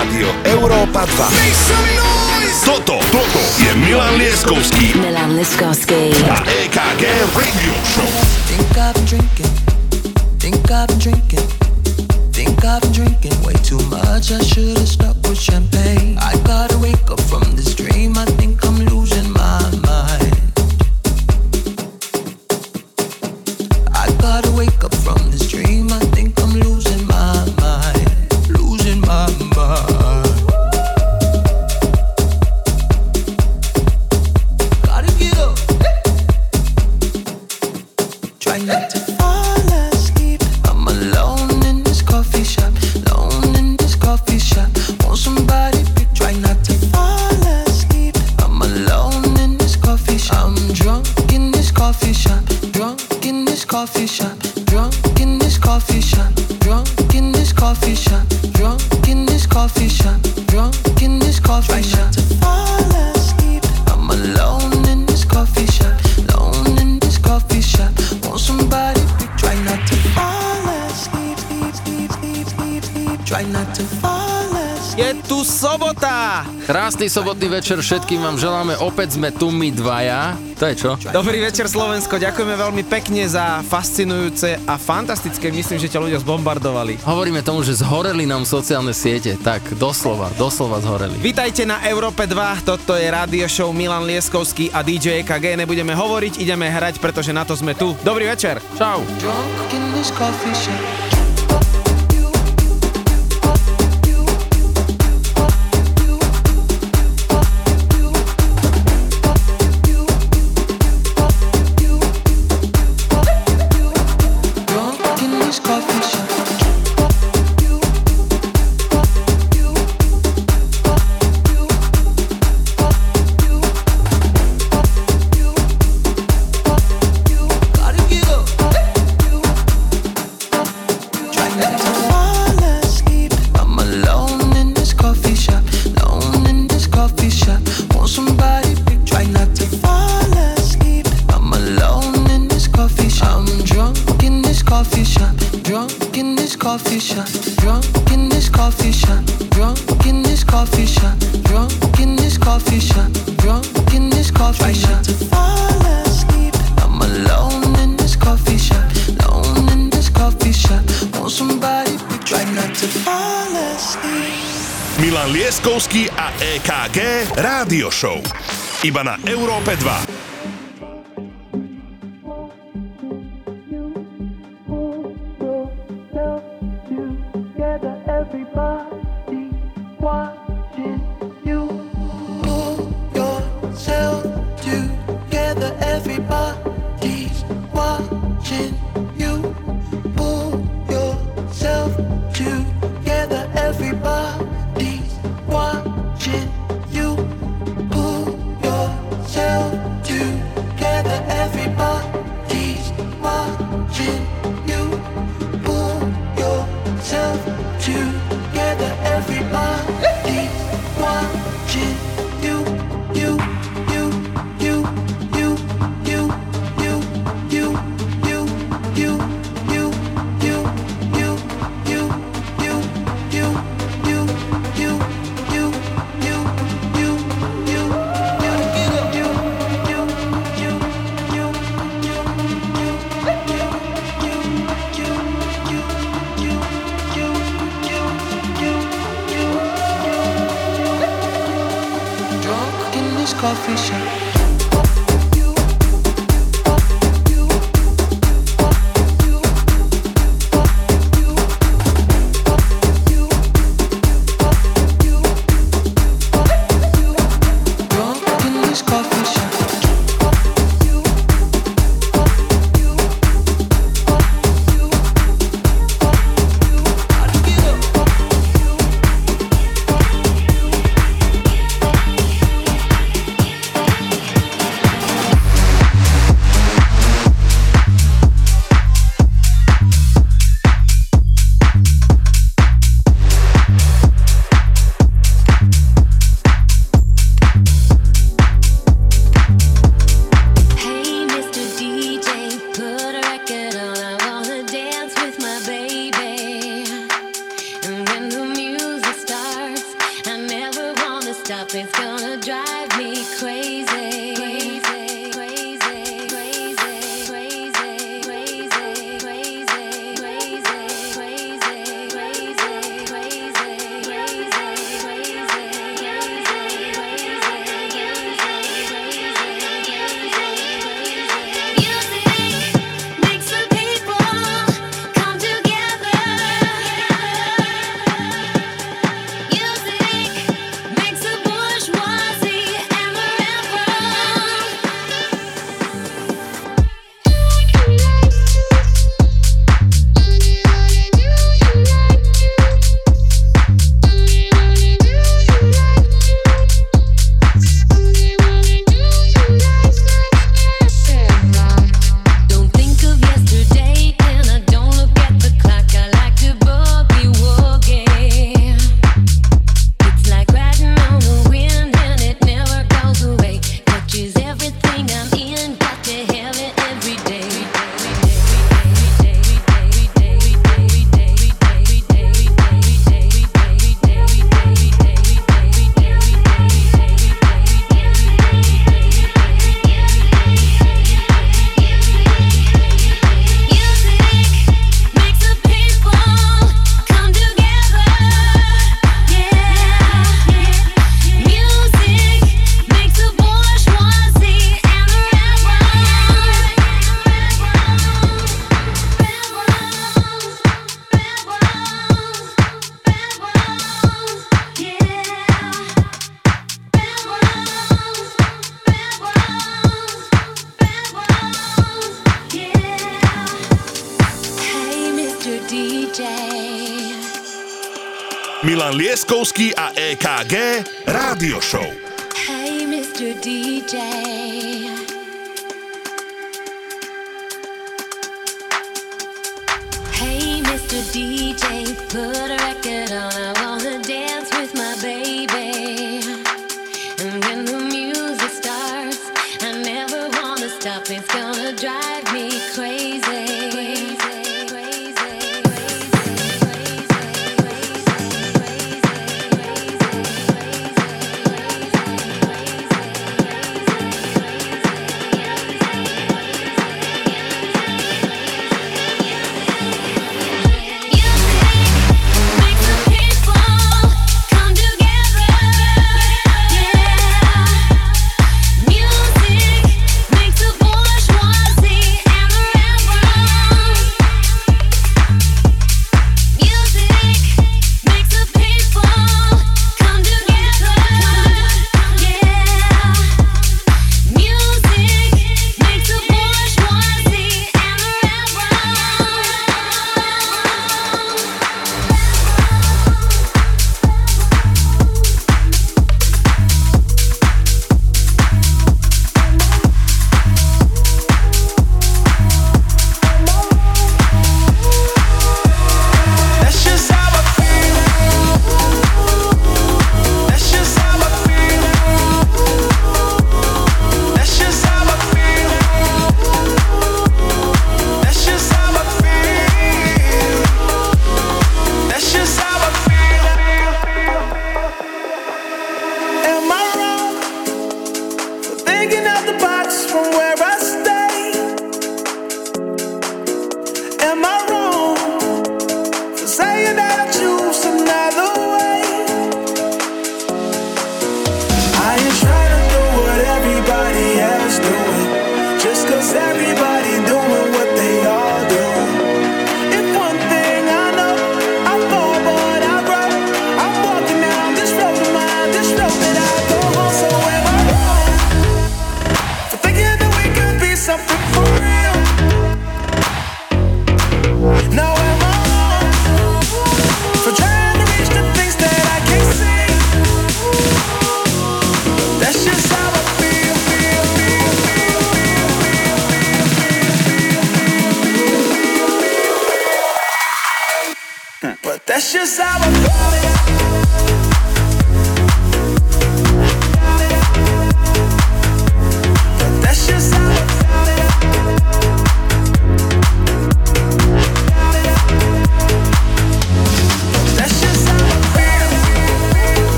Radio Europa 2. Toto, Toto je Milan Lieskovský. Milan Lieskovský. A EKG Radio Show. Think I've been drinking, think I've been drinking, think I've been drinking way too much. I should have stuck with champagne. I gotta wake up from this dream. I think I'm losing my mind. I gotta wake up from this Krásny sobotný večer všetkým vám želáme. Opäť sme tu my dvaja. To je čo? Dobrý večer Slovensko, ďakujeme veľmi pekne za fascinujúce a fantastické. Myslím, že ťa ľudia zbombardovali. Hovoríme tomu, že zhoreli nám sociálne siete. Tak, doslova, doslova zhoreli. Vítajte na Európe 2, toto je rádio show Milan Lieskovský a DJ EKG. Nebudeme hovoriť, ideme hrať, pretože na to sme tu. Dobrý večer. Čau. Drunk in this coffee shop. Iba na Európe 2. coffee shop.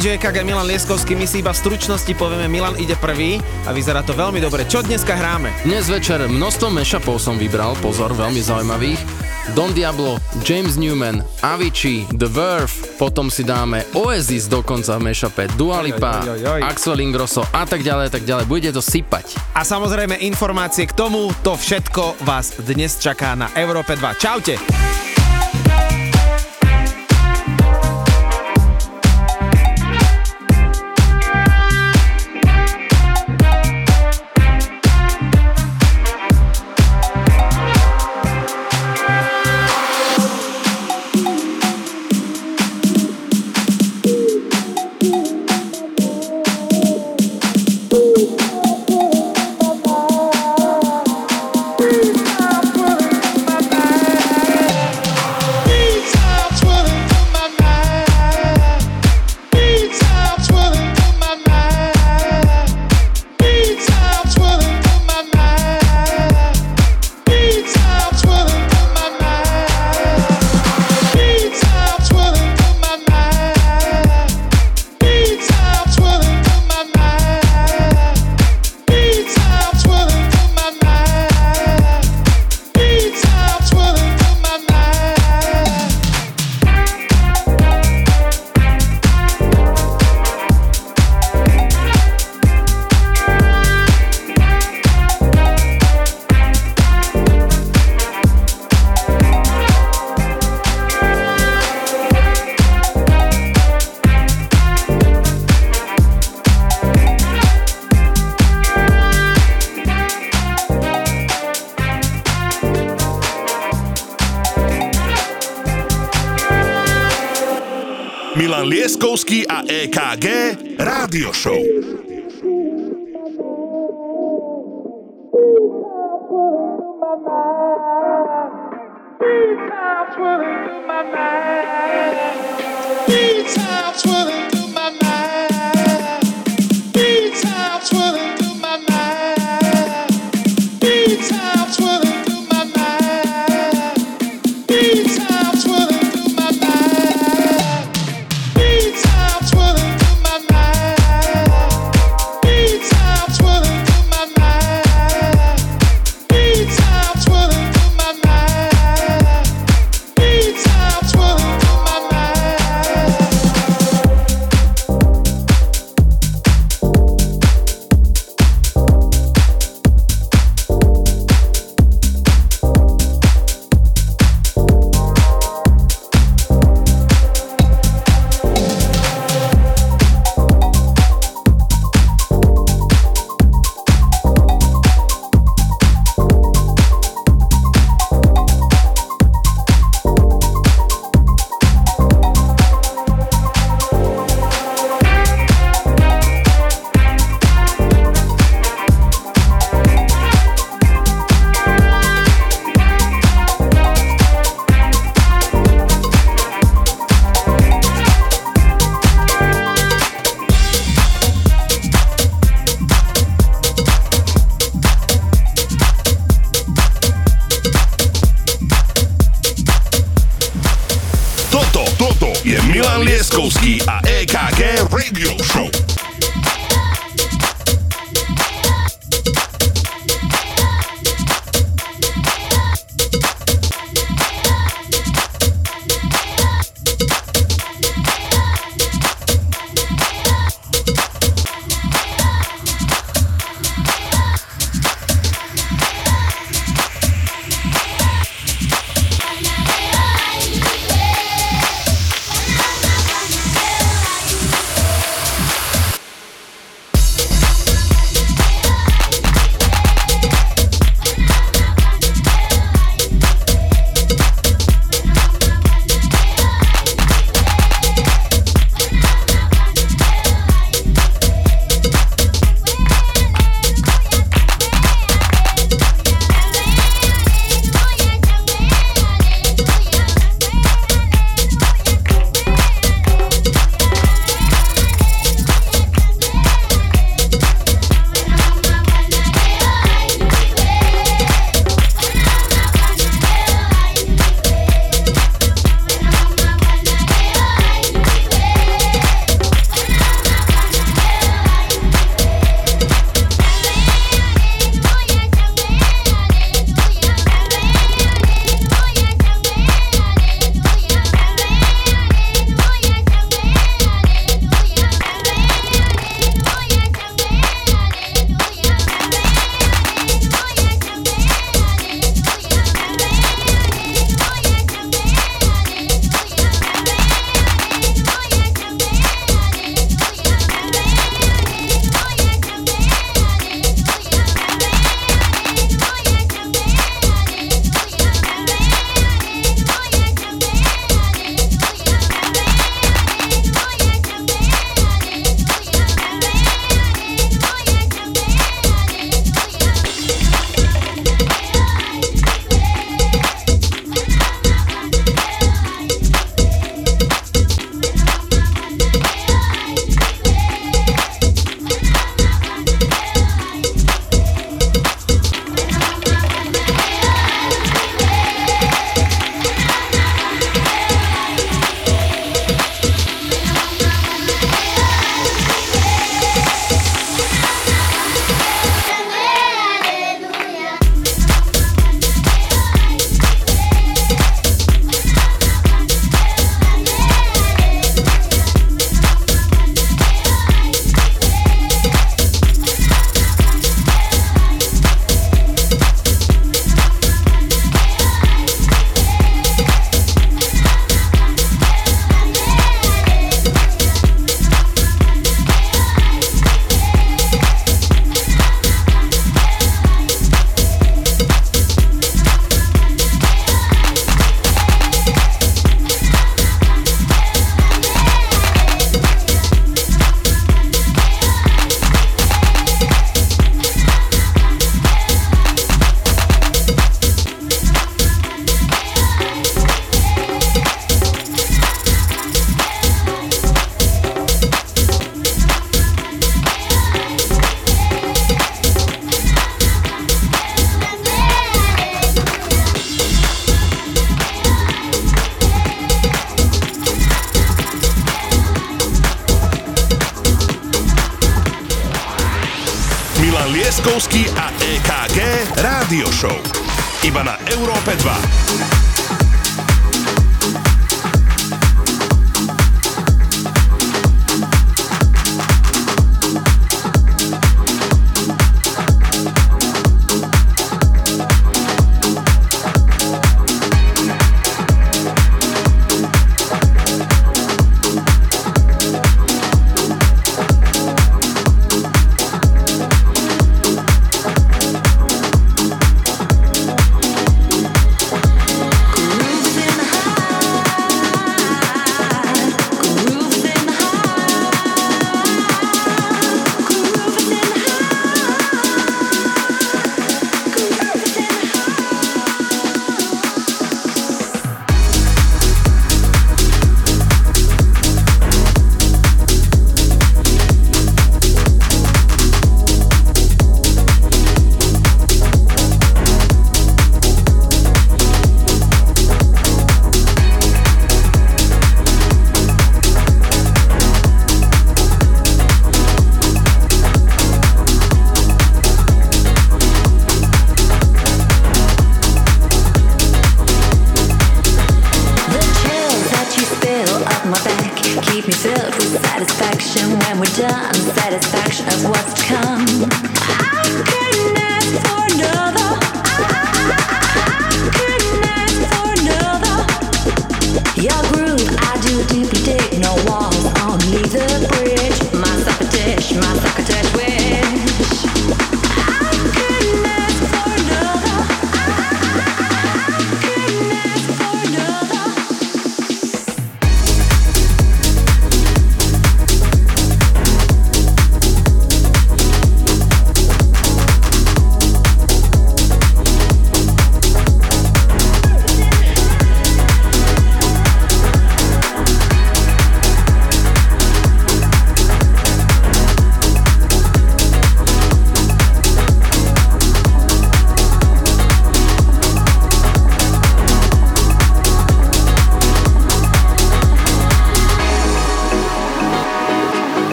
DJ KG Milan Lieskovský, my si iba v stručnosti povieme, Milan ide prvý a vyzerá to veľmi dobre. Čo dneska hráme? Dnes večer množstvo mashupov som vybral, pozor, veľmi zaujímavých. Don Diablo, James Newman, Avicii, The Verve, potom si dáme Oasis dokonca v mashupe, Dua Lipa, Oj, oj, oj, oj. Axel Ingrosso a tak ďalej, a tak ďalej. Bude to sypať. A samozrejme informácie k tomu, to všetko vás dnes čaká na Európe 2. Čaute!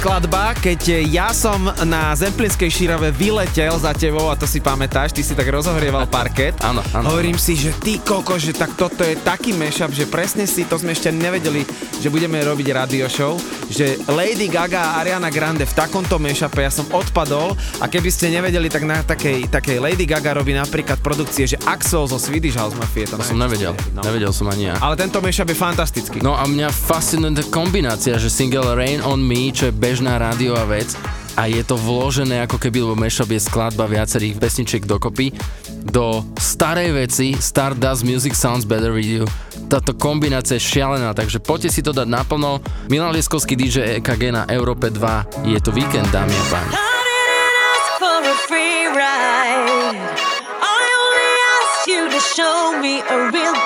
Skladba, keď ja som na Zemplinskej šírave vyletel za tebou a to si pamätáš, ty si tak rozohrieval parket. Áno, áno. Hovorím si, že ty koko, že tak toto je taký mashup, že presne si, to sme ešte nevedeli, že budeme robiť radio show, že Lady Gaga a Ariana Grande v takomto mashupe ja som odpadol a keby ste nevedeli, tak na takej, takej Lady Gaga robí napríklad produkcie, že Axel zo Swedish House Mafia. To som nevedel. No. Nevedel som ani ja. Ale tento mashup je fantastický. No a mňa fascinuje kombinácia, že single Rain on Me, čo je bežná rádiová vec a je to vložené ako keby, lebo mashup je skladba viacerých pesničiek dokopy do starej veci Star Does Music Sounds Better With You. Táto kombinácia je šialená, takže poďte si to dať naplno. Milan Lieskovský DJ EKG na Európe 2. Je to víkend, dámy a páni. Show me a real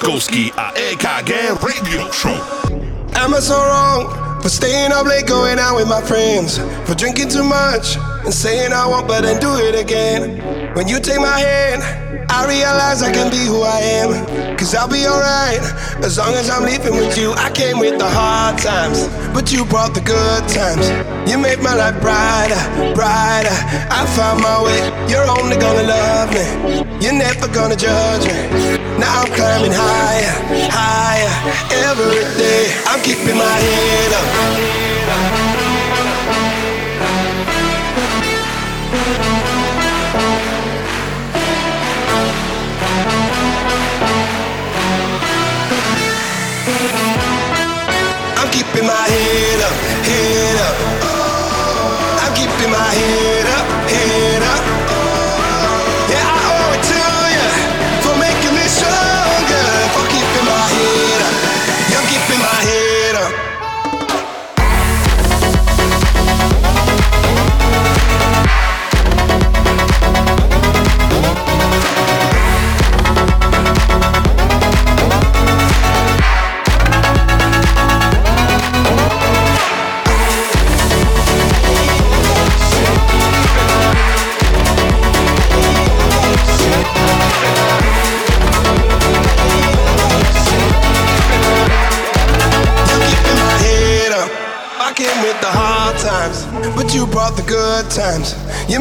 Lieskovský a EKG Radio Show. Am I so wrong for staying up late, going out with my friends, for drinking too much and saying I won't, but then do it again? When you take my hand, I realize I can be who I am. Cause I'll be alright as long as I'm leaving with you. I came with the hard times, but you brought the good times. You made my life brighter, brighter. I found my way. You're only gonna love me. You're never gonna judge me. Now I'm climbing higher, higher every day. I'm keeping my head up. I'm keeping my head up, head up.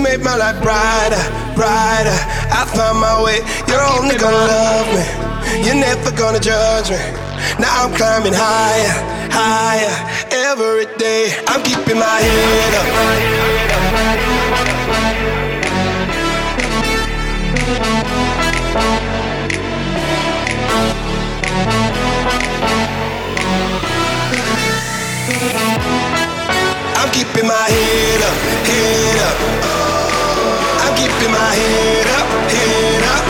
Made my life brighter, brighter. I found my way. You're only gonna love me. You're never gonna judge me. Now I'm climbing higher, higher every day. I'm keeping my head up. I'm keeping my head up, head up. Keeping my head up, head up.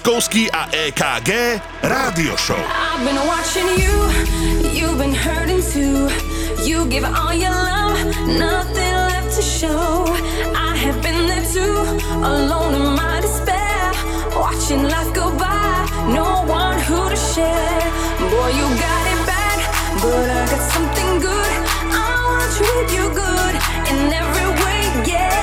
Leskovský a EKG Rádio Show. I've been watching you, you've been hurting too. You give all your love, nothing left to show. I have been there too, alone in my despair. Watching life go by, no one who to share. Boy, you got it bad, but I got something good. I want to treat you good in every way, yeah.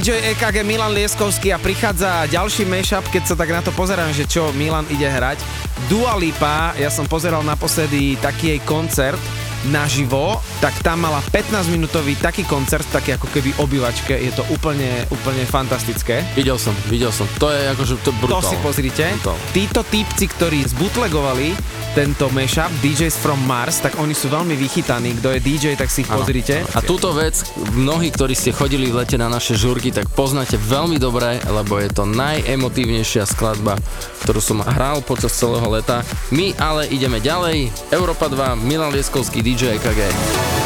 DJ EKG Milan Lieskovský a prichádza ďalší mashup, keď sa tak na to pozerám, že čo Milan ide hrať. Dua Lipa, ja som pozeral naposledy taký jej koncert, naživo, tak tam mala 15-minútový taký koncert, taký ako keby obyvačke, je to úplne, úplne fantastické. Videl som, videl som. To je akože, to brutál. To si pozrite. Brutál. Títo típci, ktorí zbutlegovali tento mashup, DJs from Mars, tak oni sú veľmi vychytaní. Kto je DJ, tak si ich Áno. pozrite. A túto vec, mnohí, ktorí ste chodili v lete na naše žurky, tak poznáte veľmi dobre, lebo je to najemotívnejšia skladba, ktorú som hral počas celého leta. My ale ideme ďalej. Európa 2, Milan Lieskovský, DJ E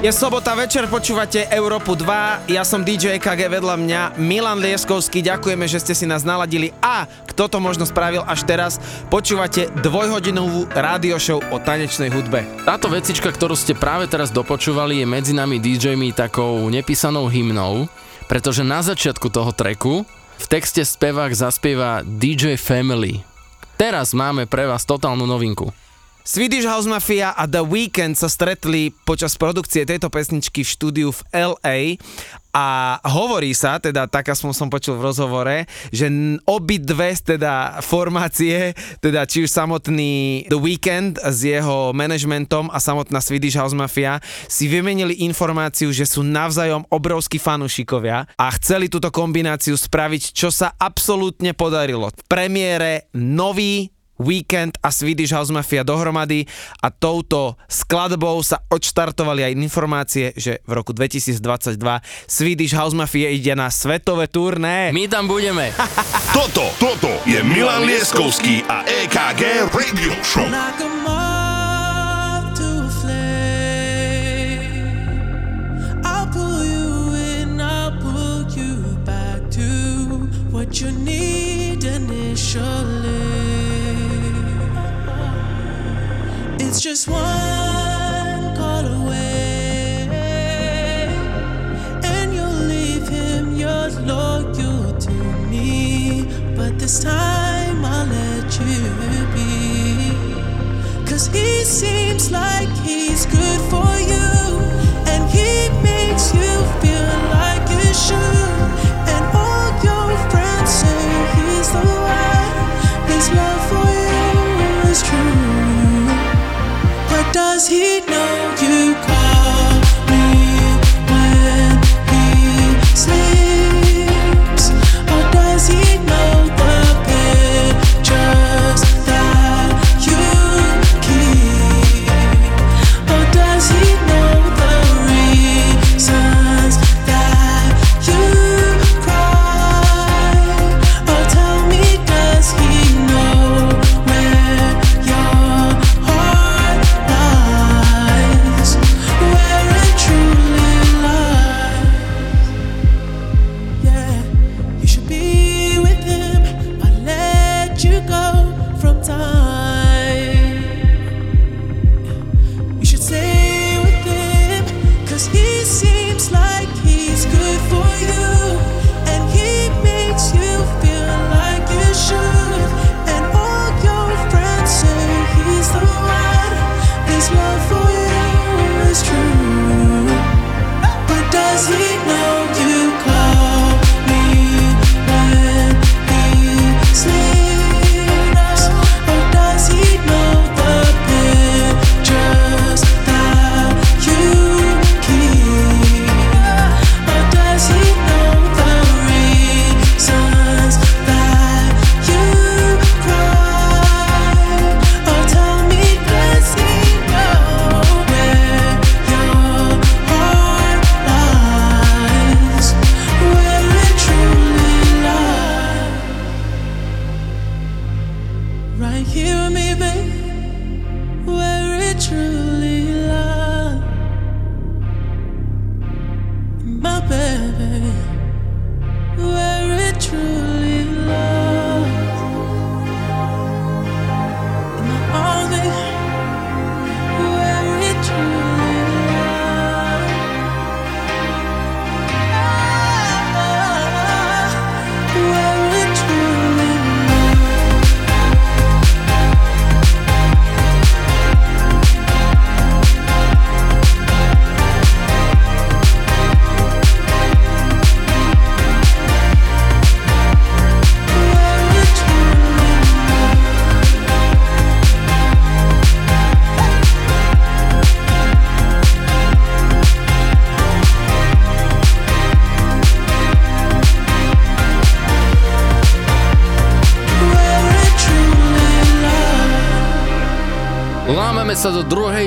Je sobota večer, počúvate Európu 2, ja som DJ EKG vedľa mňa, Milan Lieskovský, ďakujeme, že ste si nás naladili a kto to možno spravil až teraz, počúvate dvojhodinovú rádio show o tanečnej hudbe. Táto vecička, ktorú ste práve teraz dopočúvali, je medzi nami DJmi takou nepísanou hymnou, pretože na začiatku toho treku v texte spevák zaspieva DJ Family. Teraz máme pre vás totálnu novinku. Swedish House Mafia a The Weeknd sa stretli počas produkcie tejto pesničky v štúdiu v LA a hovorí sa, teda tak aspoň som počul v rozhovore, že obidve teda formácie, teda či už samotný The Weeknd s jeho manažmentom a samotná Swedish House Mafia si vymenili informáciu, že sú navzájom obrovskí fanúšikovia a chceli túto kombináciu spraviť, čo sa absolútne podarilo. V premiére nový Weekend a Swedish House Mafia dohromady a touto skladbou sa odštartovali aj informácie, že v roku 2022 Swedish House Mafia ide na svetové turné. My tam budeme. Toto, toto je Milan Lieskovský a EKG Radio Show. What you need initially. Just one call away, and you'll leave him, you're loyal to me. But this time I'll let you be. Cause he seems like he's good for you.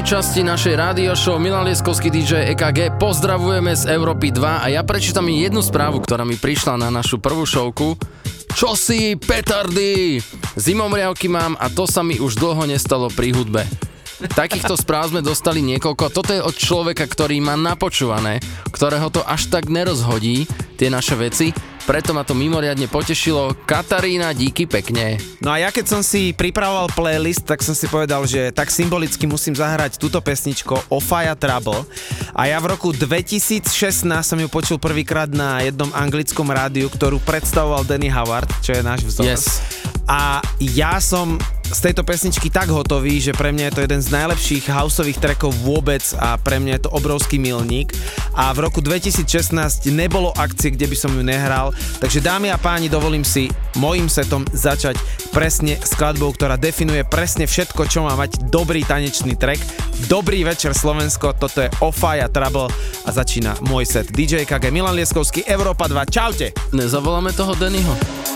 Časti našej rádio show Milan Lieskovský DJ EKG. Pozdravujeme z Európy 2 a ja prečítam jednu správu, ktorá mi prišla na našu prvú showku. Čo si, petardy? Zimomriavky mám a to sa mi už dlho nestalo pri hudbe. Takýchto správ sme dostali niekoľko. Toto je od človeka, ktorý má napočúvané, ktorého to až tak nerozhodí, tie naše veci. Preto ma to mimoriadne potešilo. Katarína, díky pekne. No a ja keď som si pripravoval playlist, tak som si povedal, že tak symbolicky musím zahrať túto pesničko Ofaya Trouble. A ja v roku 2016 som ju počul prvýkrát na jednom anglickom rádiu, ktorú predstavoval Danny Howard, čo je náš vzor. Yes. A ja som z tejto pesničky tak hotový, že pre mňa je to jeden z najlepších houseových trackov vôbec a pre mňa je to obrovský milník. A v roku 2016 nebolo akcie, kde by som ju nehral, takže dámy a páni, dovolím si mojim setom začať presne skladbou, ktorá definuje presne všetko, čo má mať dobrý tanečný track. Dobrý večer Slovensko, toto je Ofaya Trouble a začína môj set. DJ KG Milan Lieskovský, Európa 2, čaute! Nezavoláme toho Dennyho?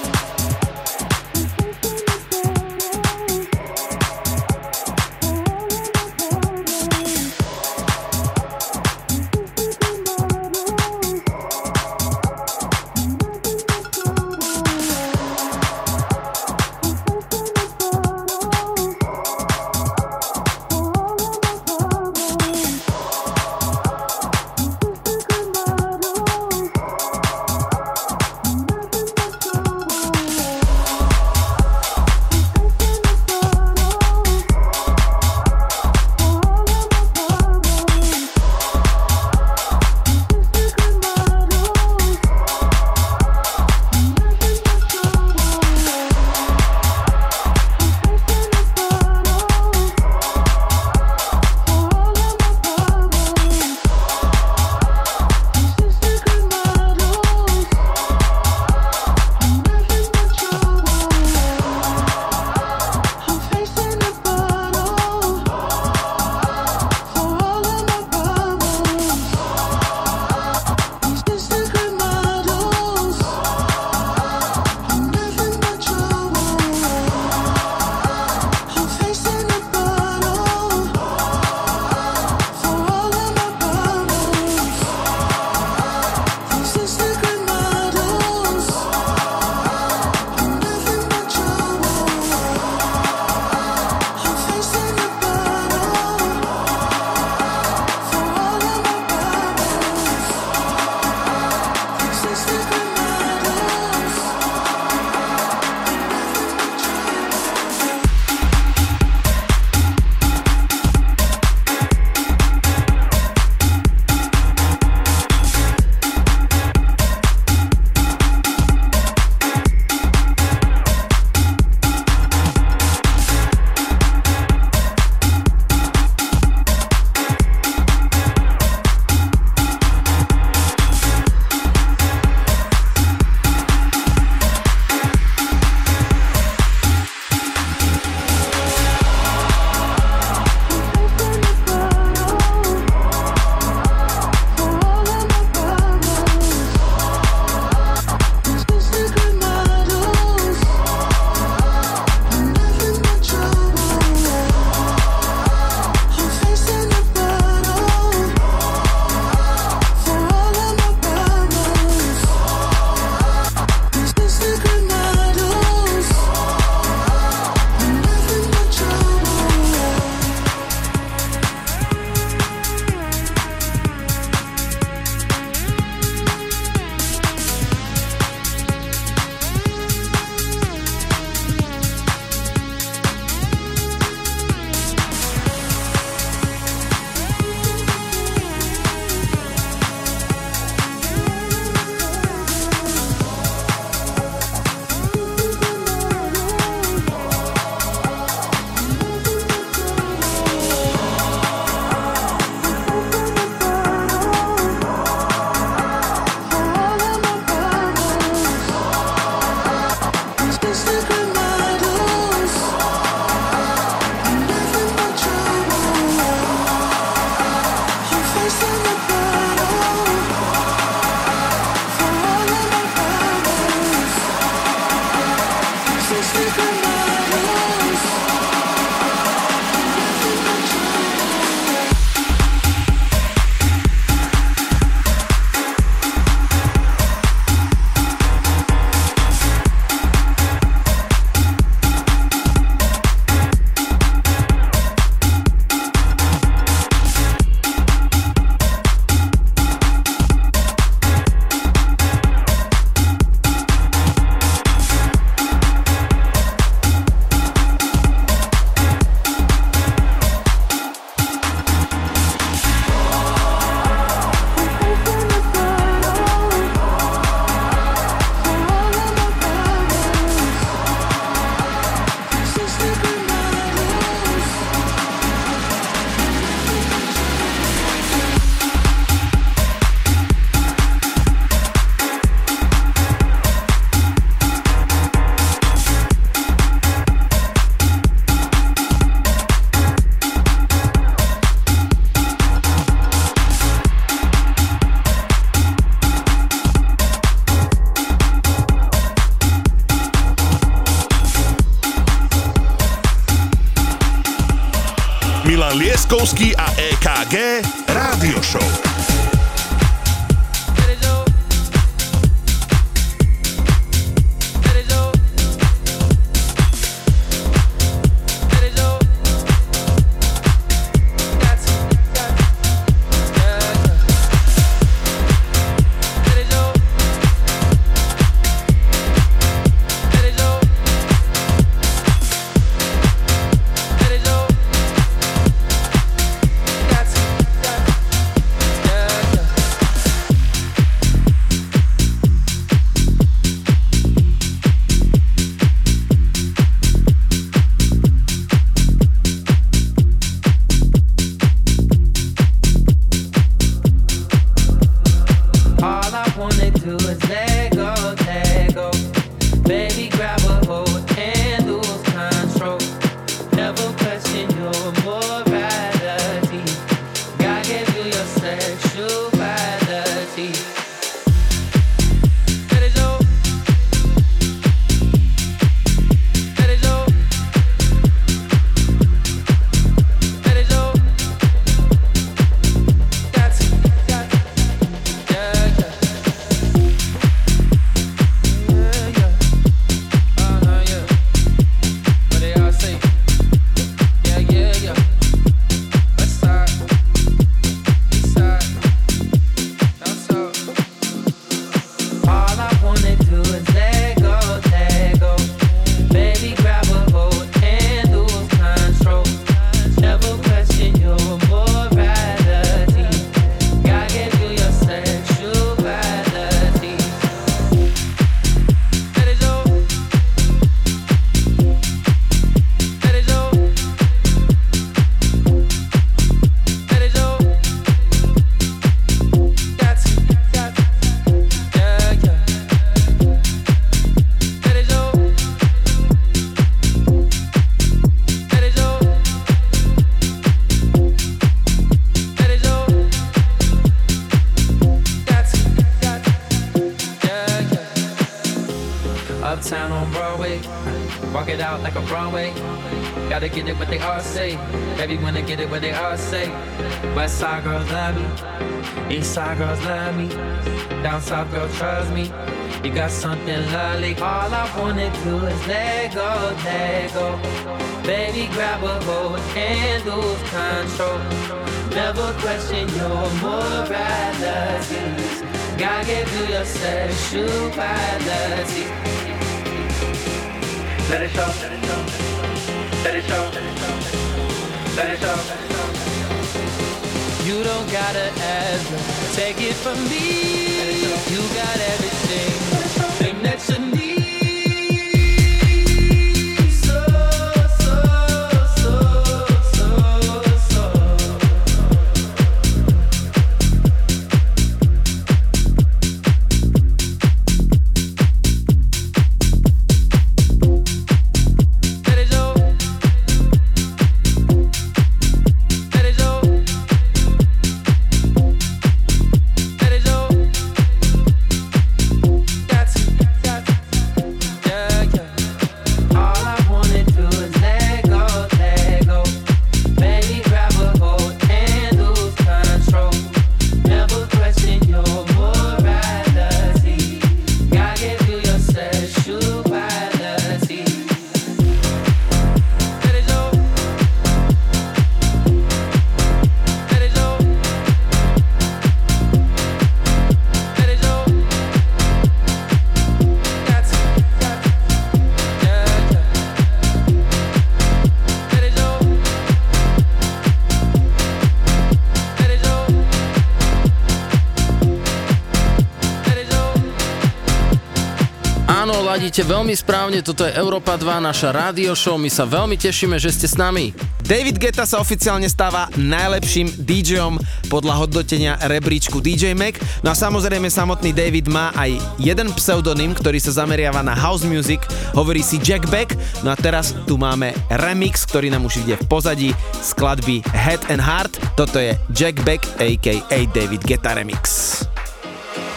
Hovoríte veľmi správne, toto je Európa 2, naša rádio show, my sa veľmi tešíme, že ste s nami. David Geta sa oficiálne stáva najlepším DJom podľa hodnotenia rebríčku DJ Mac. No a samozrejme samotný David má aj jeden pseudonym, ktorý sa zameriava na house music, hovorí si Jack Beck. No a teraz tu máme remix, ktorý nám už ide v pozadí skladby Head and Heart. Toto je Jack Beck aka David Geta Remix.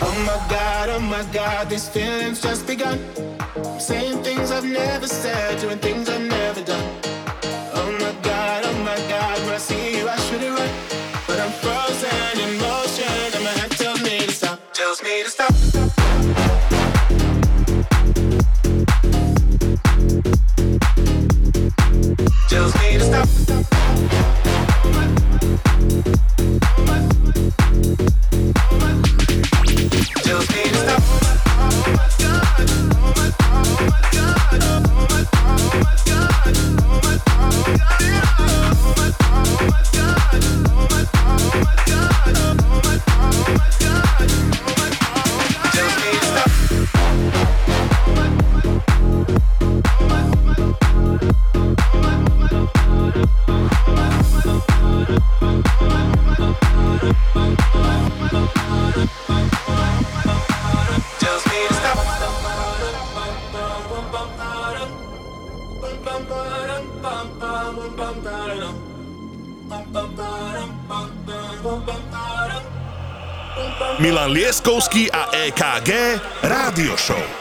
Oh my god, oh my god, this feeling's just begun. saying things I've never said, doing things I've never done. Milan Lieskovský a EKG Rádio Show.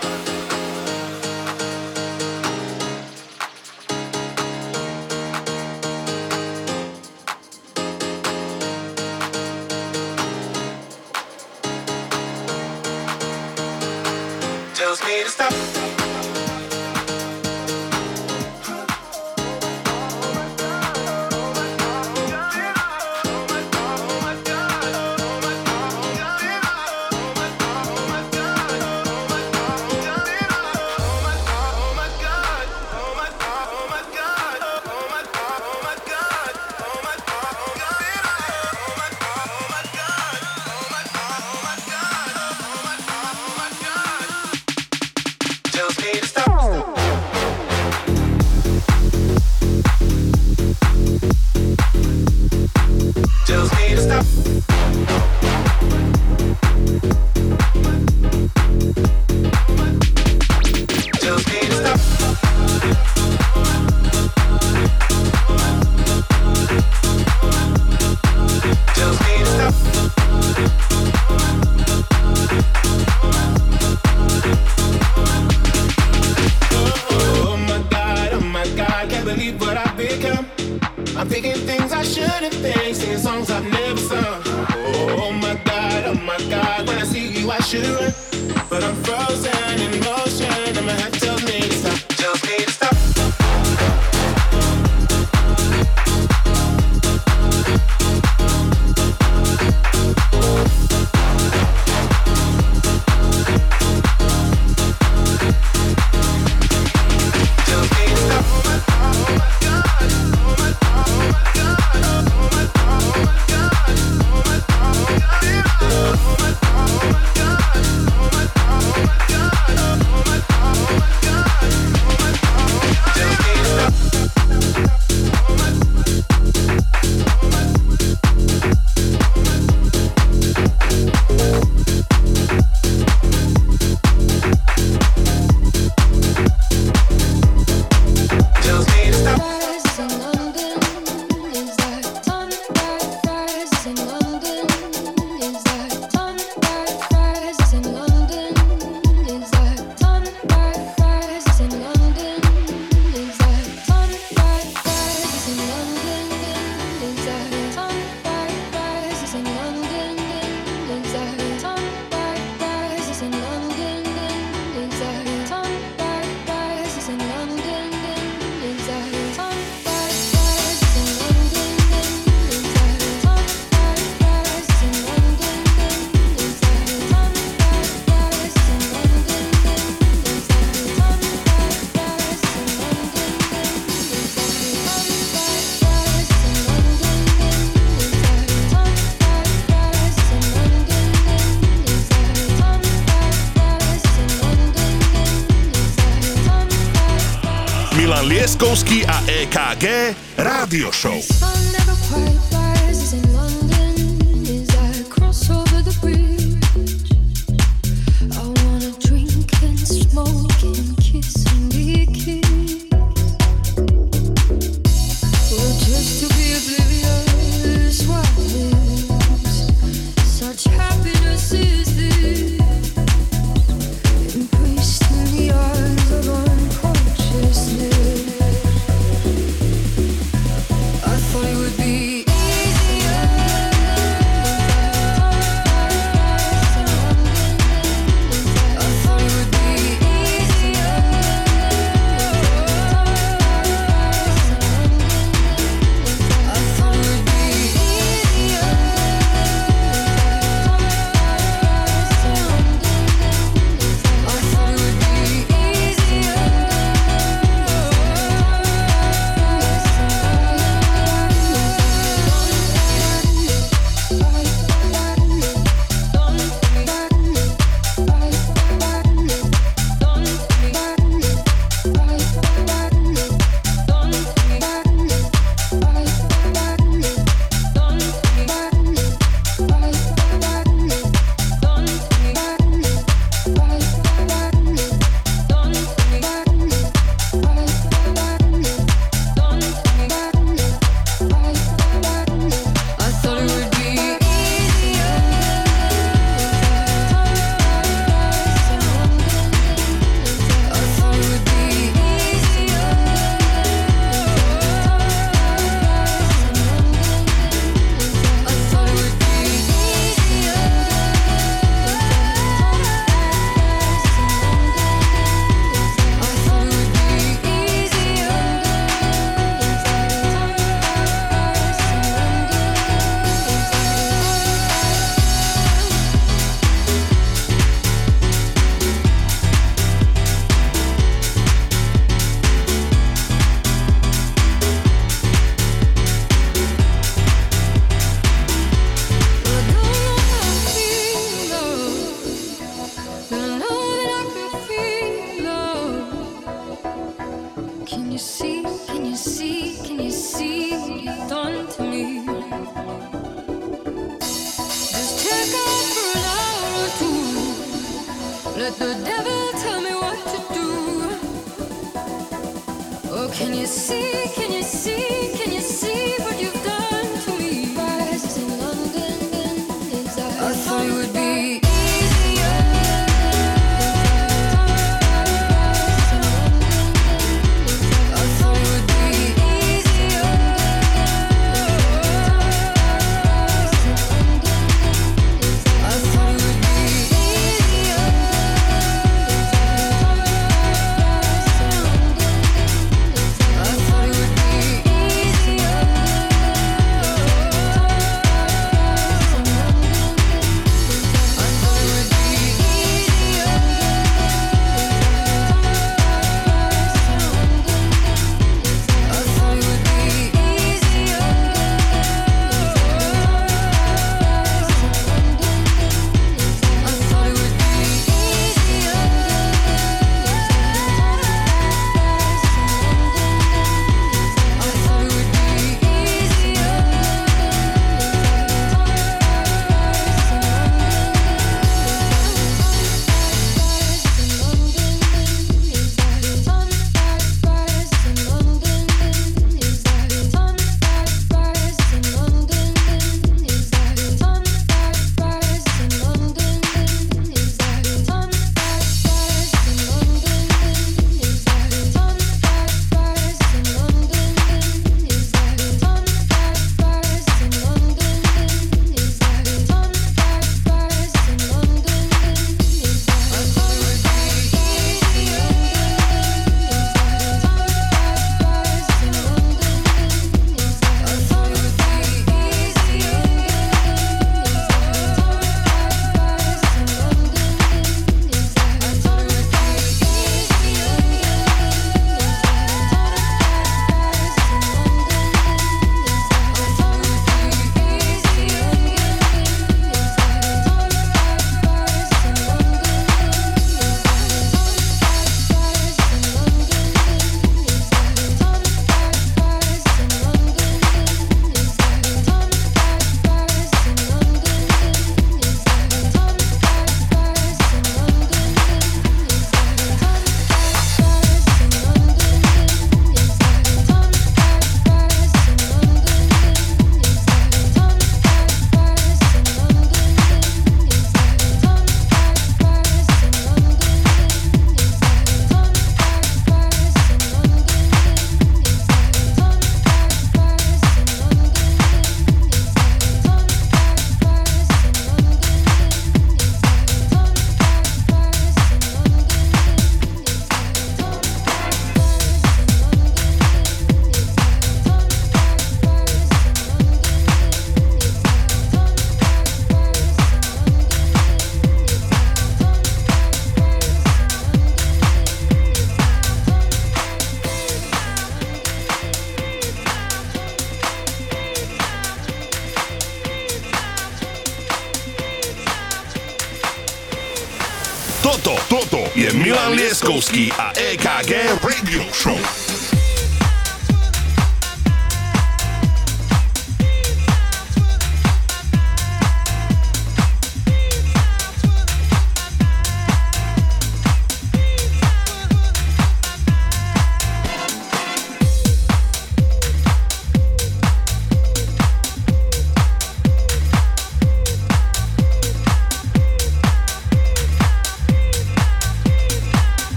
Show.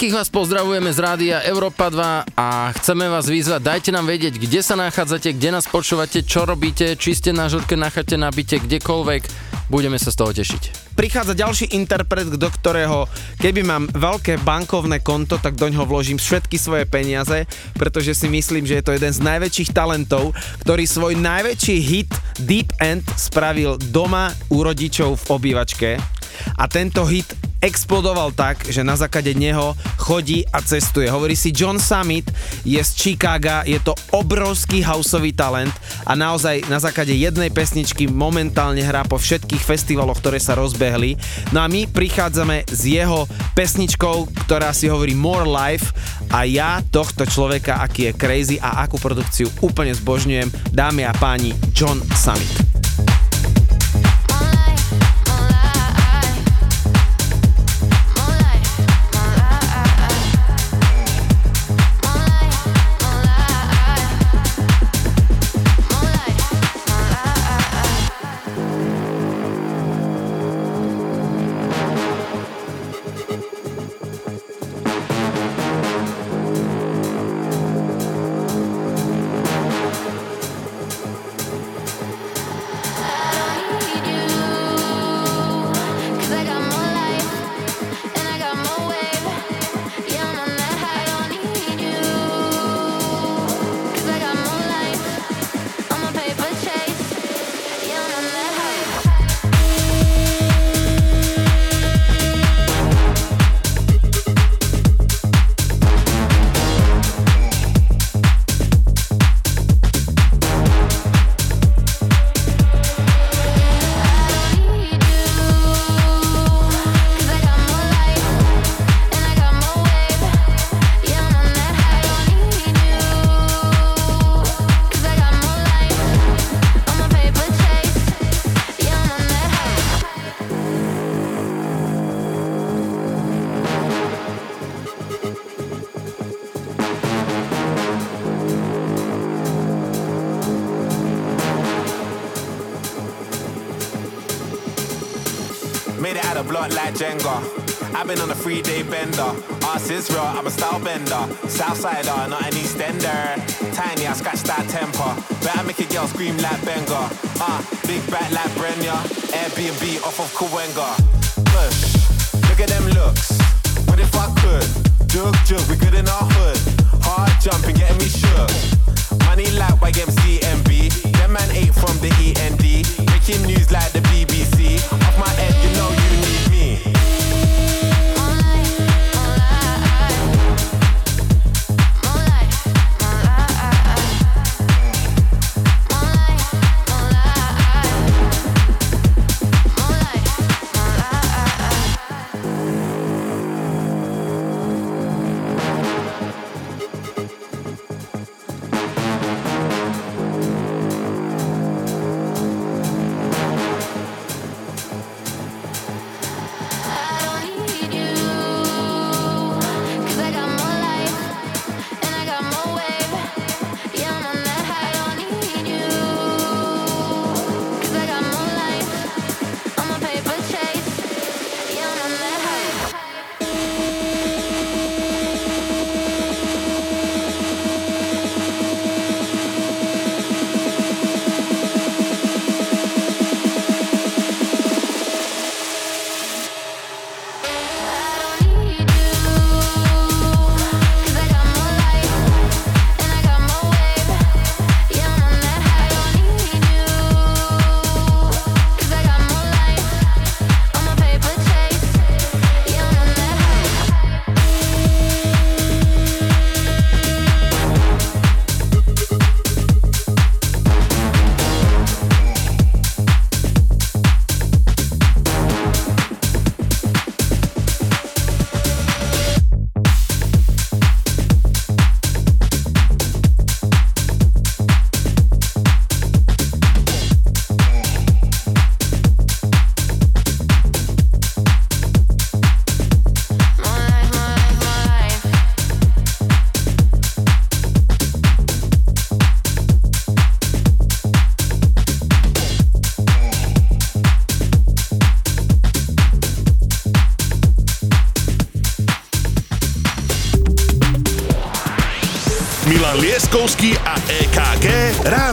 Všetkých vás pozdravujeme z rádia Európa 2 a chceme vás vyzvať, dajte nám vedieť, kde sa nachádzate, kde nás počúvate, čo robíte, či ste na žurke, na chate, na byte, kdekoľvek. Budeme sa z toho tešiť. Prichádza ďalší interpret, do ktorého keby mám veľké bankovné konto, tak do ňoho vložím všetky svoje peniaze, pretože si myslím, že je to jeden z najväčších talentov, ktorý svoj najväčší hit Deep End spravil doma u rodičov v obývačke. A tento hit explodoval tak, že na základe neho chodí a cestuje. Hovorí si John Summit, je z Chicaga, je to obrovský houseový talent a naozaj na základe jednej pesničky momentálne hrá po všetkých festivaloch, ktoré sa rozbehli. No a my prichádzame s jeho pesničkou, ktorá si hovorí More Life a ja tohto človeka, aký je crazy a akú produkciu úplne zbožňujem, dámy a páni, John Summit.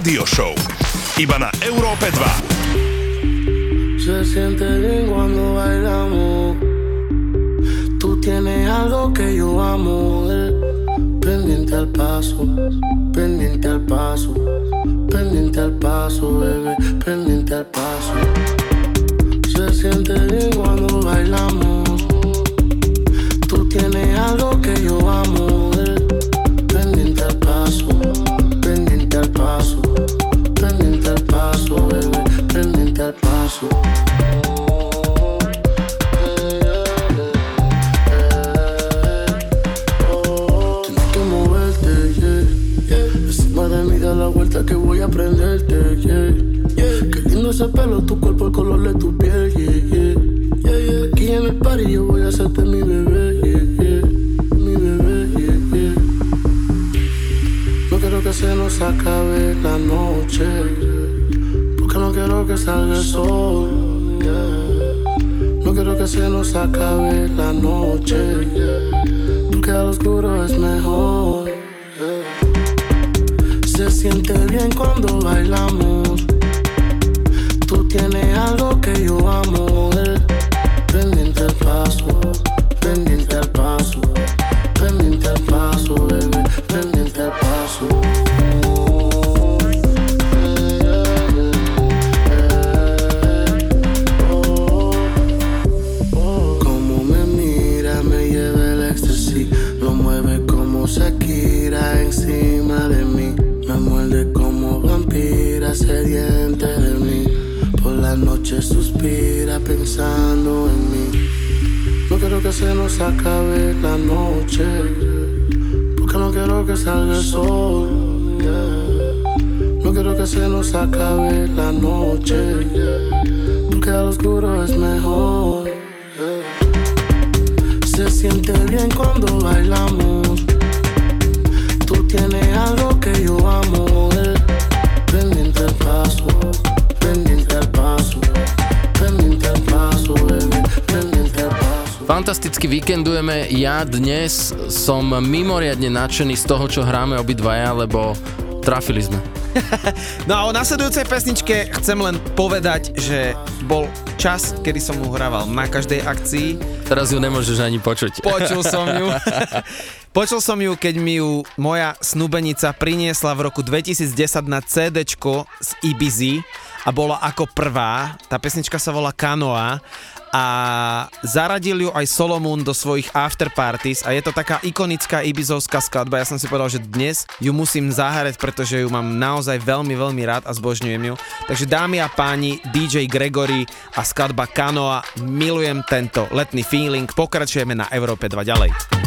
Rádio Show. Iba na Ja dnes som mimoriadne nadšený z toho, čo hráme obidvaja, lebo trafili sme. No a o nasledujúcej pesničke chcem len povedať, že bol čas, kedy som mu hrával na každej akcii. Teraz ju nemôžeš ani počuť. Počul som ju. Počul som ju, keď mi ju moja snúbenica priniesla v roku 2010 na CD z Ibizy a bola ako prvá. Tá pesnička sa volá Kanoa a zaradil ju aj Solomon do svojich afterparties a je to taká ikonická ibizovská skladba. Ja som si povedal, že dnes ju musím zahrať, pretože ju mám naozaj veľmi, veľmi rád a zbožňujem ju. Takže dámy a páni, DJ Gregory a skladba Kanoa, milujem tento letný feeling. Pokračujeme na Európe 2 ďalej.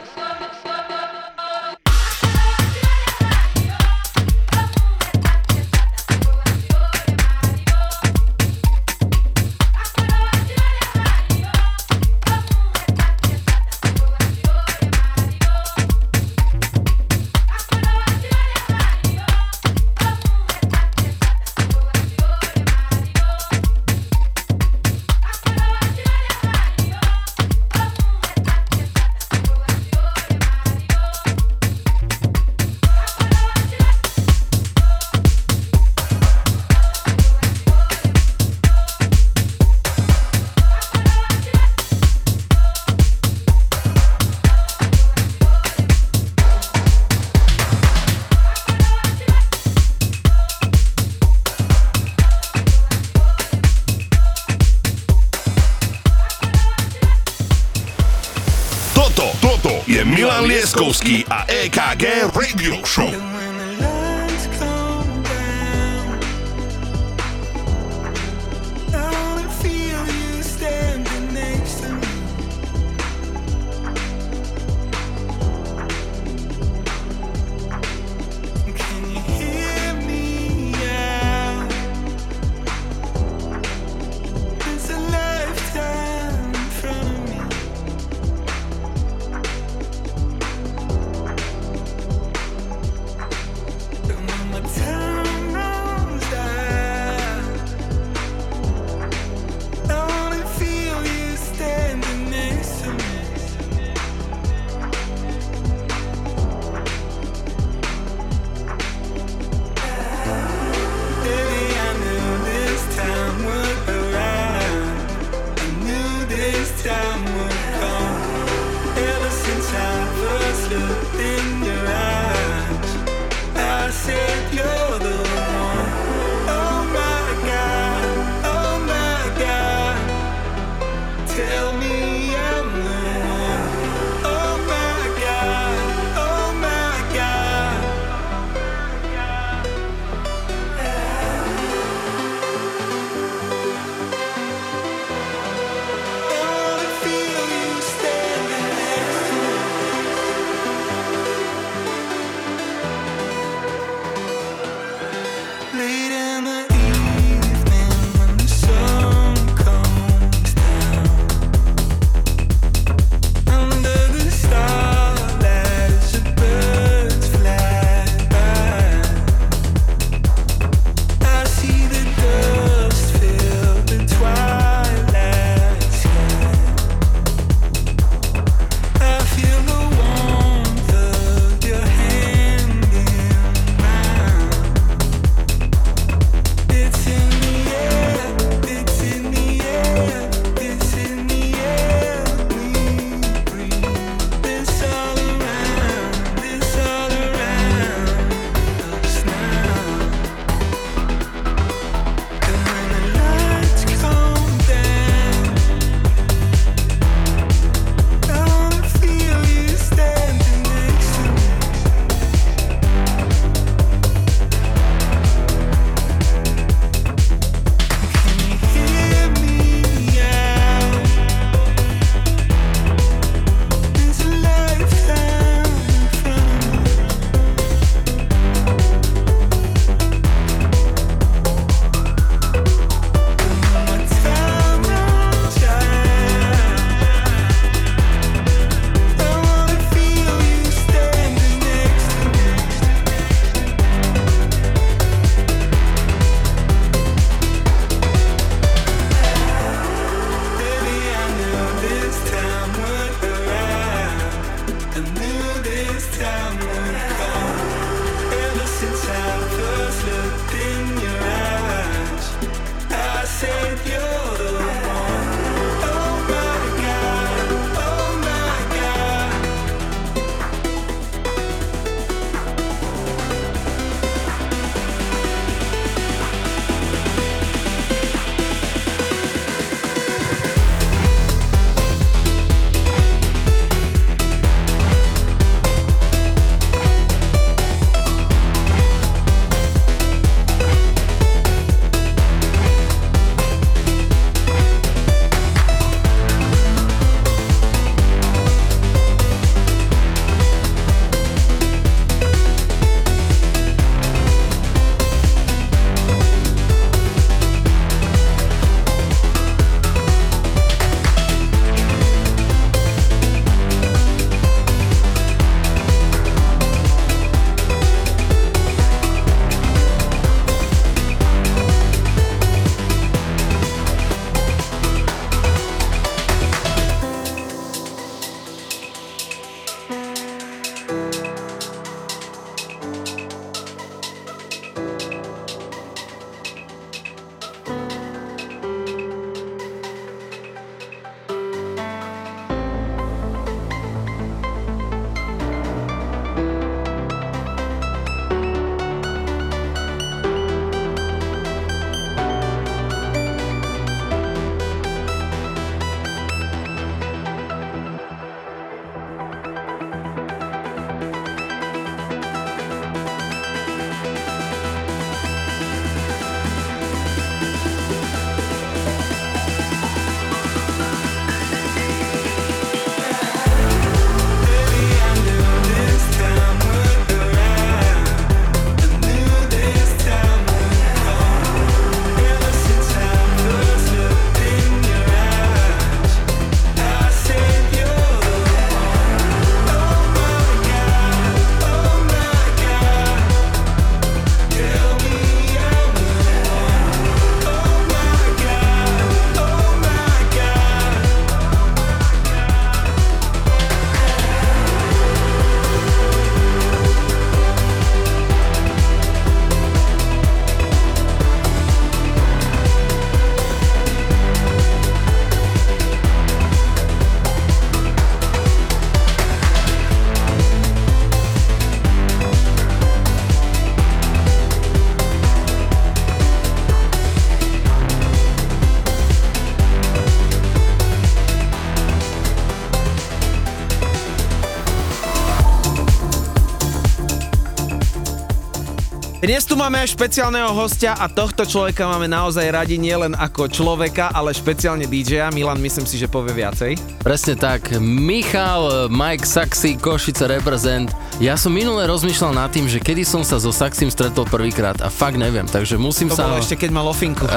Dnes tu máme špeciálneho hostia a tohto človeka máme naozaj radi nielen ako človeka, ale špeciálne DJ-a. Milan, myslím si, že povie viacej. Presne tak. Michal, Mike Saxy, Košice reprezent. Ja som minule rozmýšľal nad tým, že kedy som sa so Saxym stretol prvýkrát a fakt neviem, takže musím To sa... bolo ešte, keď mal ofinku.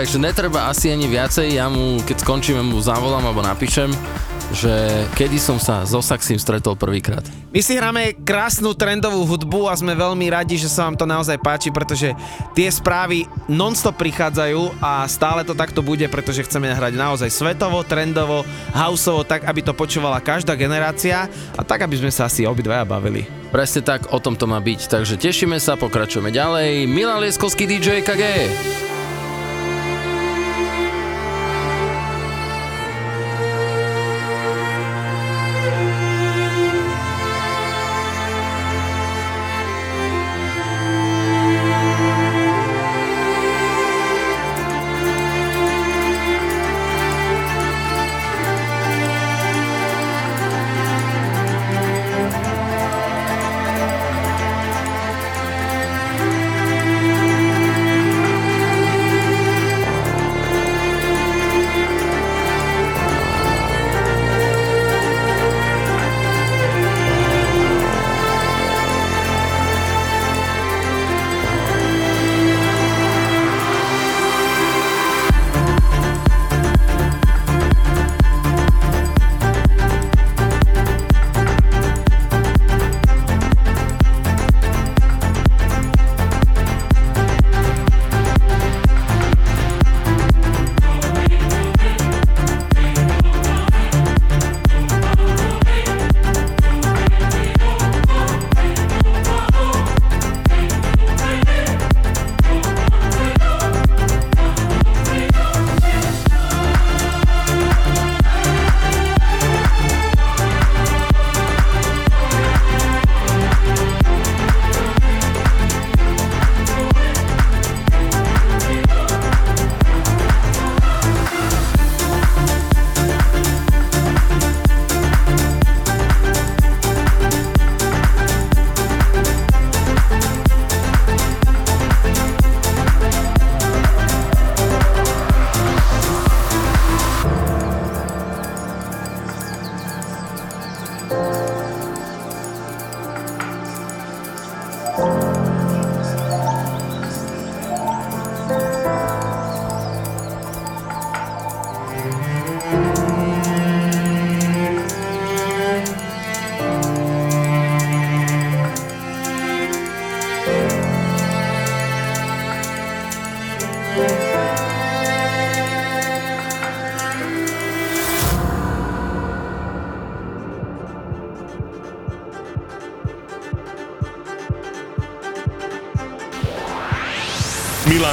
takže netreba asi ani viacej, ja mu, keď skončíme, mu zavolám alebo napíšem, že kedy som sa so Saxym stretol prvýkrát. My si hráme krásnu trendovú hudbu a sme veľmi radi, že sa vám to naozaj páči, pretože tie správy non-stop prichádzajú a stále to takto bude, pretože chceme hrať naozaj svetovo, trendovo, houseovo, tak aby to počúvala každá generácia a tak, aby sme sa asi obidvaja bavili. Presne tak, o tom to má byť, takže tešíme sa, pokračujeme ďalej. Milan Lieskovský DJ KG.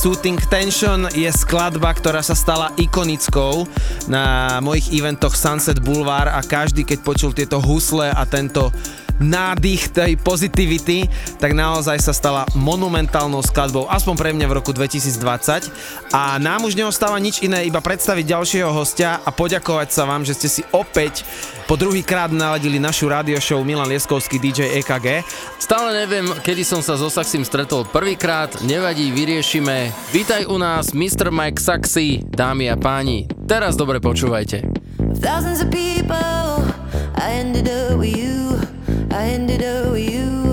Soothing Tension je skladba, ktorá sa stala ikonickou na mojich eventoch Sunset Boulevard a každý, keď počul tieto husle a tento nádych tej pozitivity, tak naozaj sa stala monumentálnou skladbou, aspoň pre mňa v roku 2020. A nám už neostáva nič iné, iba predstaviť ďalšieho hostia a poďakovať sa vám, že ste si opäť po druhý krát naladili našu radio show Milan Lieskovský DJ EKG Stále neviem, kedy som sa so Saxim stretol prvýkrát, nevadí, vyriešime. Vítaj u nás, Mr. Mike Saxy, dámy a páni. Teraz dobre počúvajte. Thousands of people, I ended up with you, I ended up with you.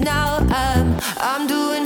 now I'm I'm doing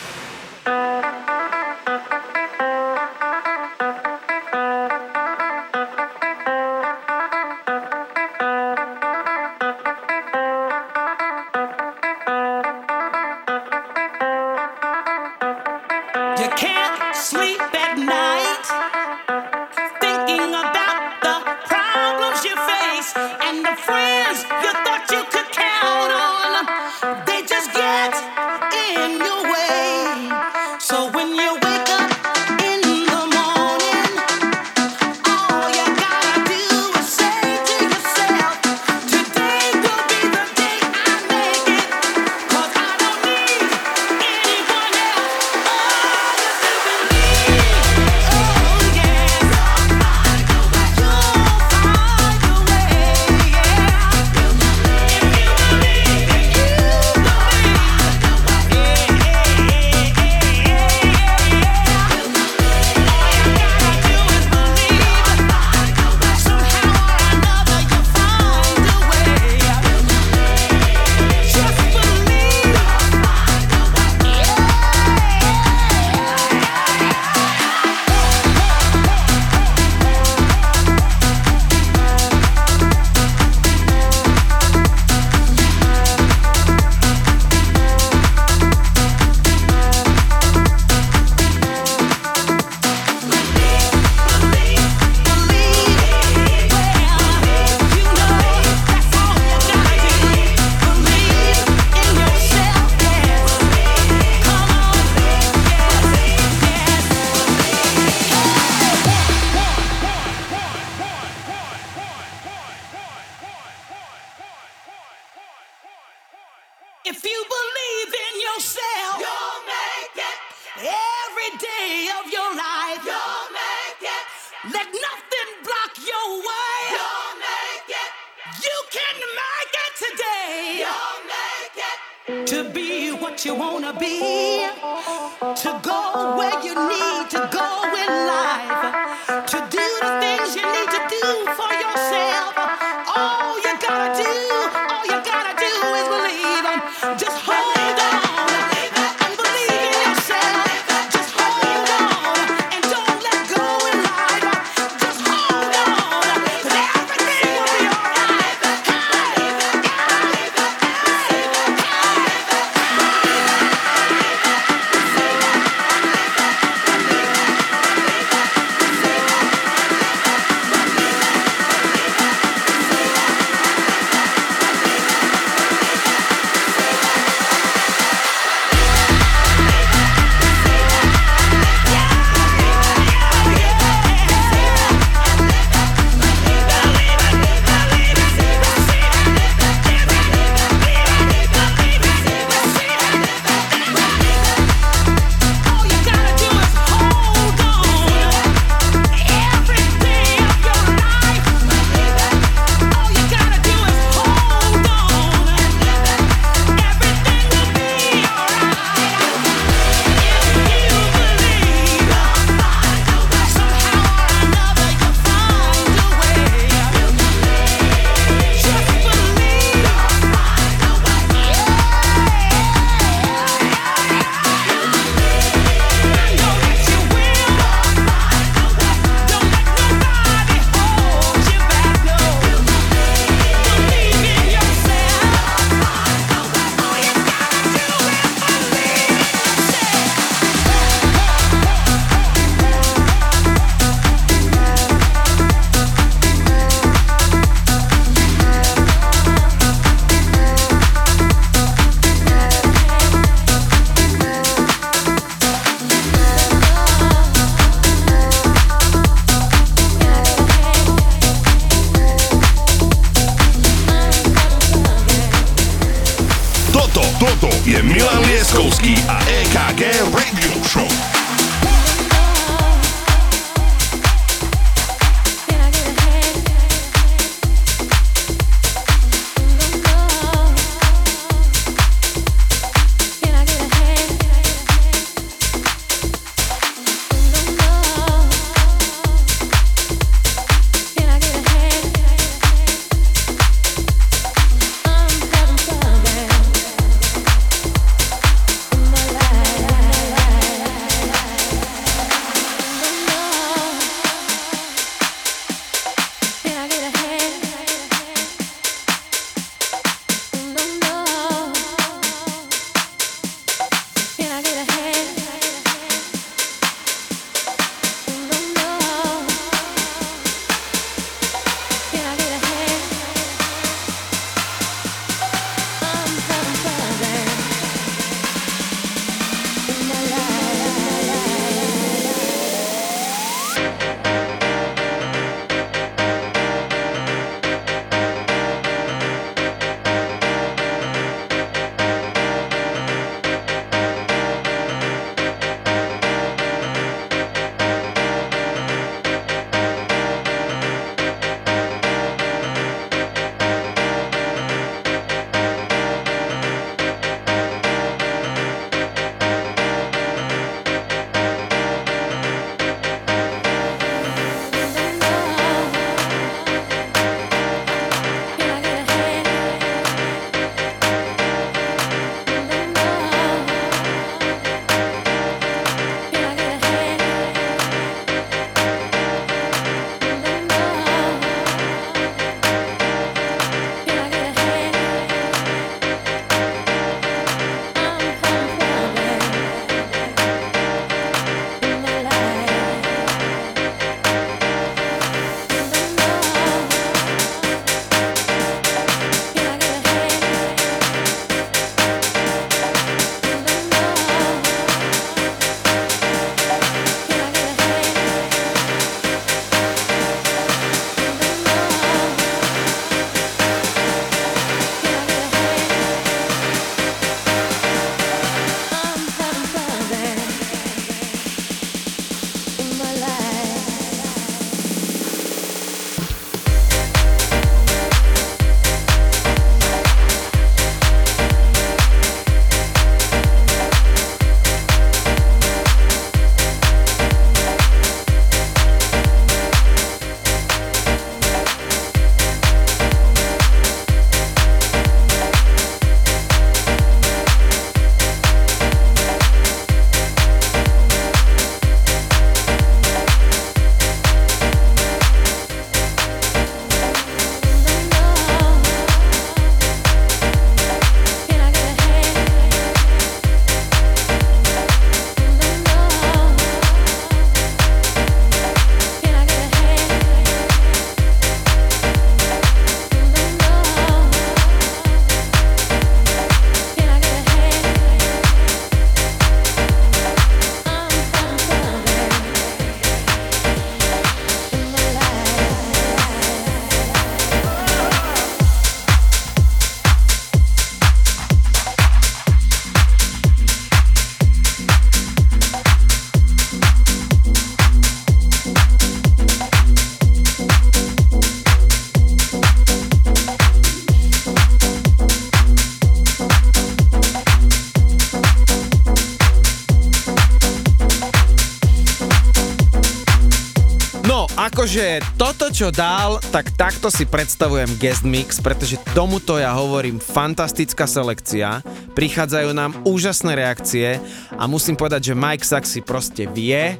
čo dal, tak takto si predstavujem guest mix, pretože tomuto ja hovorím fantastická selekcia, prichádzajú nám úžasné reakcie a musím povedať, že Mike Saxi proste vie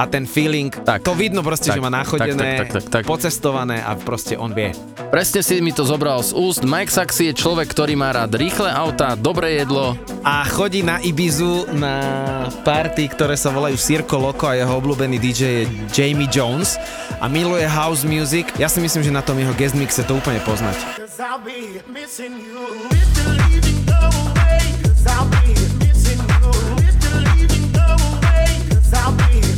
a ten feeling, tak, to vidno proste, tak, že má nachodené, tak, tak, tak, tak, tak. pocestované a proste on vie. Presne si mi to zobral z úst. Mike Saxy je človek, ktorý má rád rýchle autá, dobré jedlo. A chodí na Ibizu na party, ktoré sa volajú Circo Loco a jeho obľúbený DJ je Jamie Jones a miluje house music. Ja si myslím, že na tom jeho guest mixe to úplne poznať. I'll be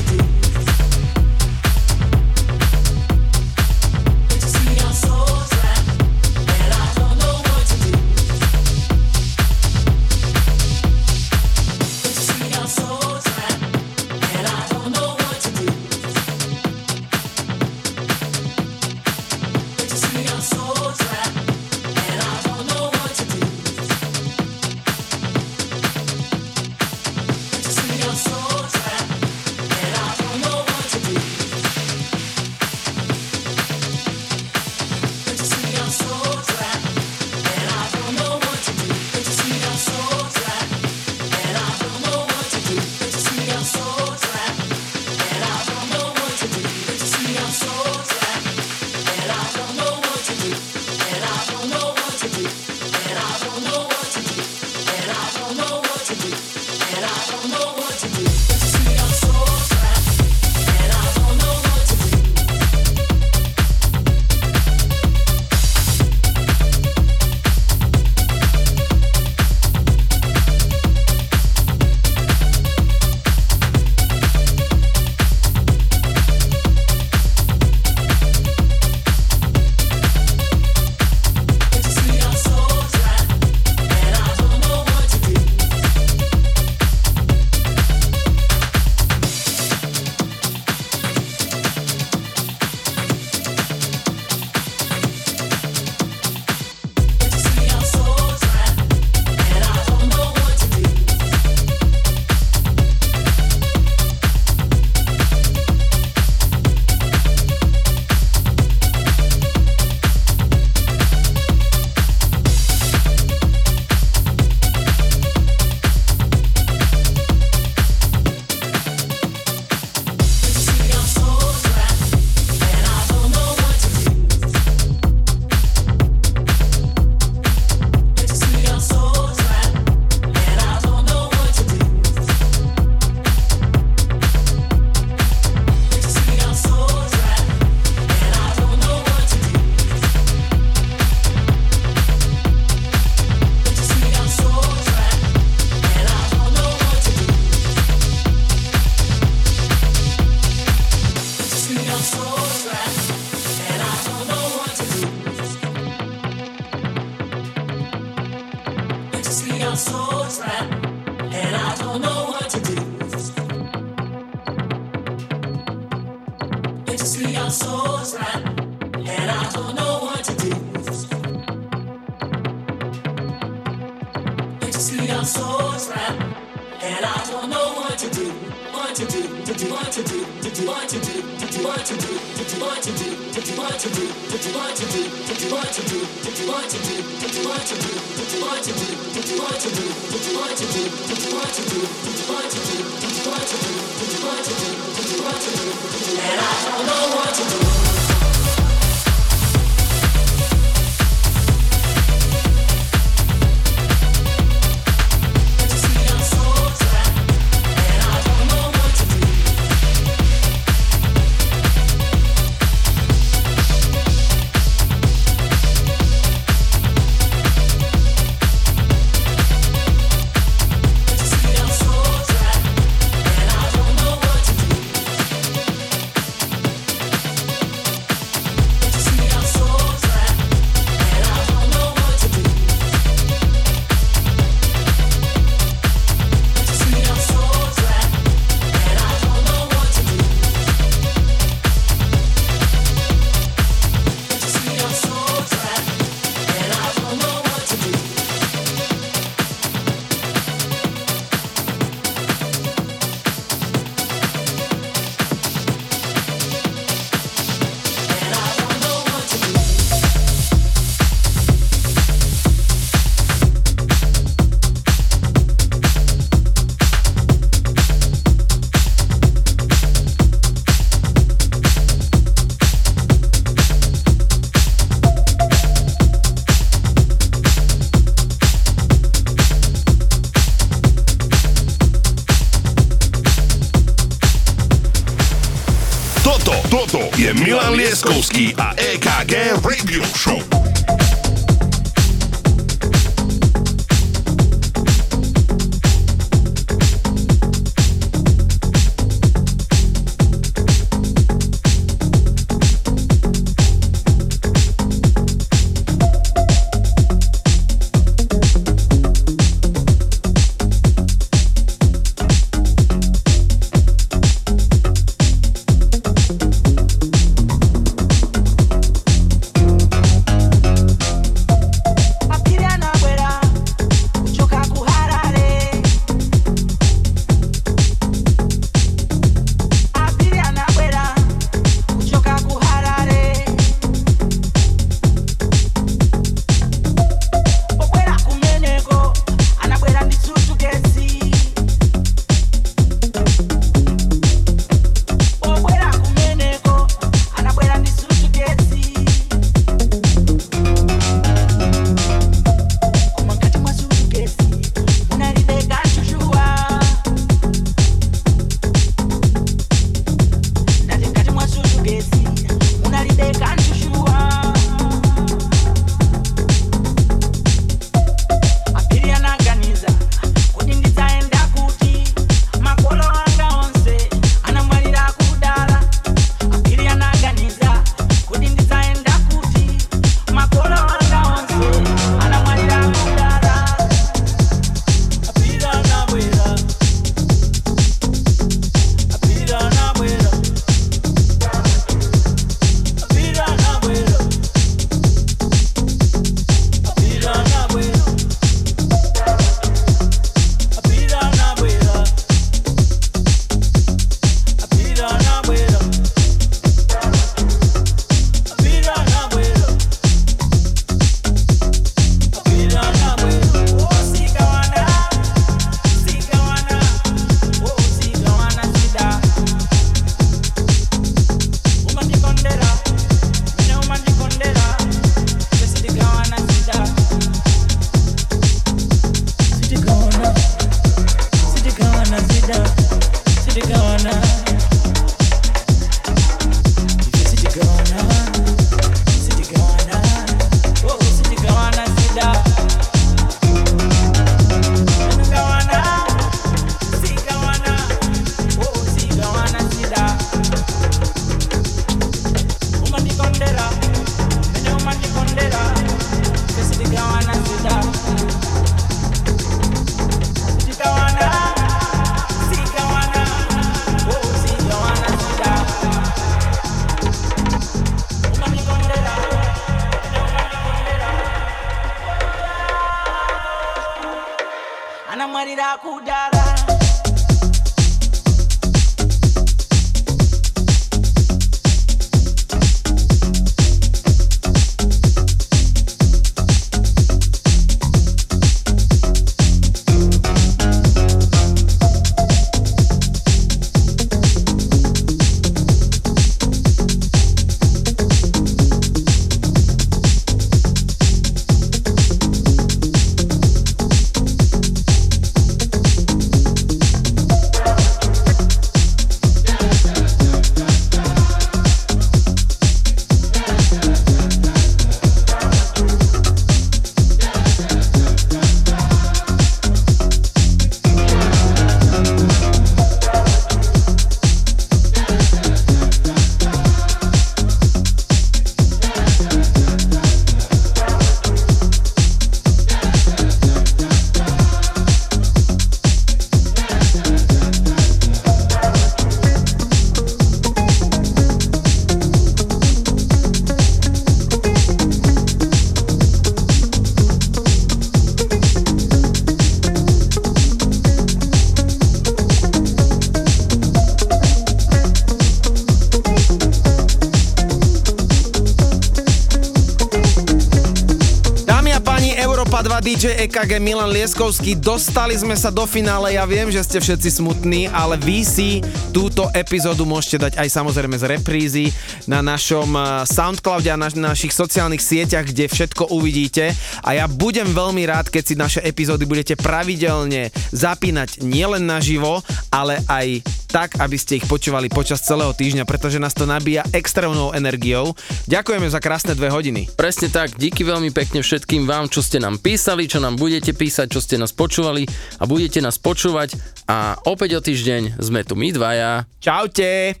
DJ EKG Milan Lieskovský, dostali sme sa do finále, ja viem, že ste všetci smutní, ale vy si túto epizódu môžete dať aj samozrejme z reprízy na našom eh, Soundcloude a na našich sociálnych sieťach, kde všetko uvidíte. A ja budem veľmi rád, keď si naše epizódy budete pravidelne zapínať nielen naživo, ale aj tak, aby ste ich počúvali počas celého týždňa, pretože nás to nabíja extrémnou energiou. Ďakujeme za krásne dve hodiny. Presne tak, díky veľmi pekne všetkým vám, čo ste nám písali, čo nám budete písať, čo ste nás počúvali a budete nás počúvať a opäť o týždeň sme tu my dvaja. Čaute!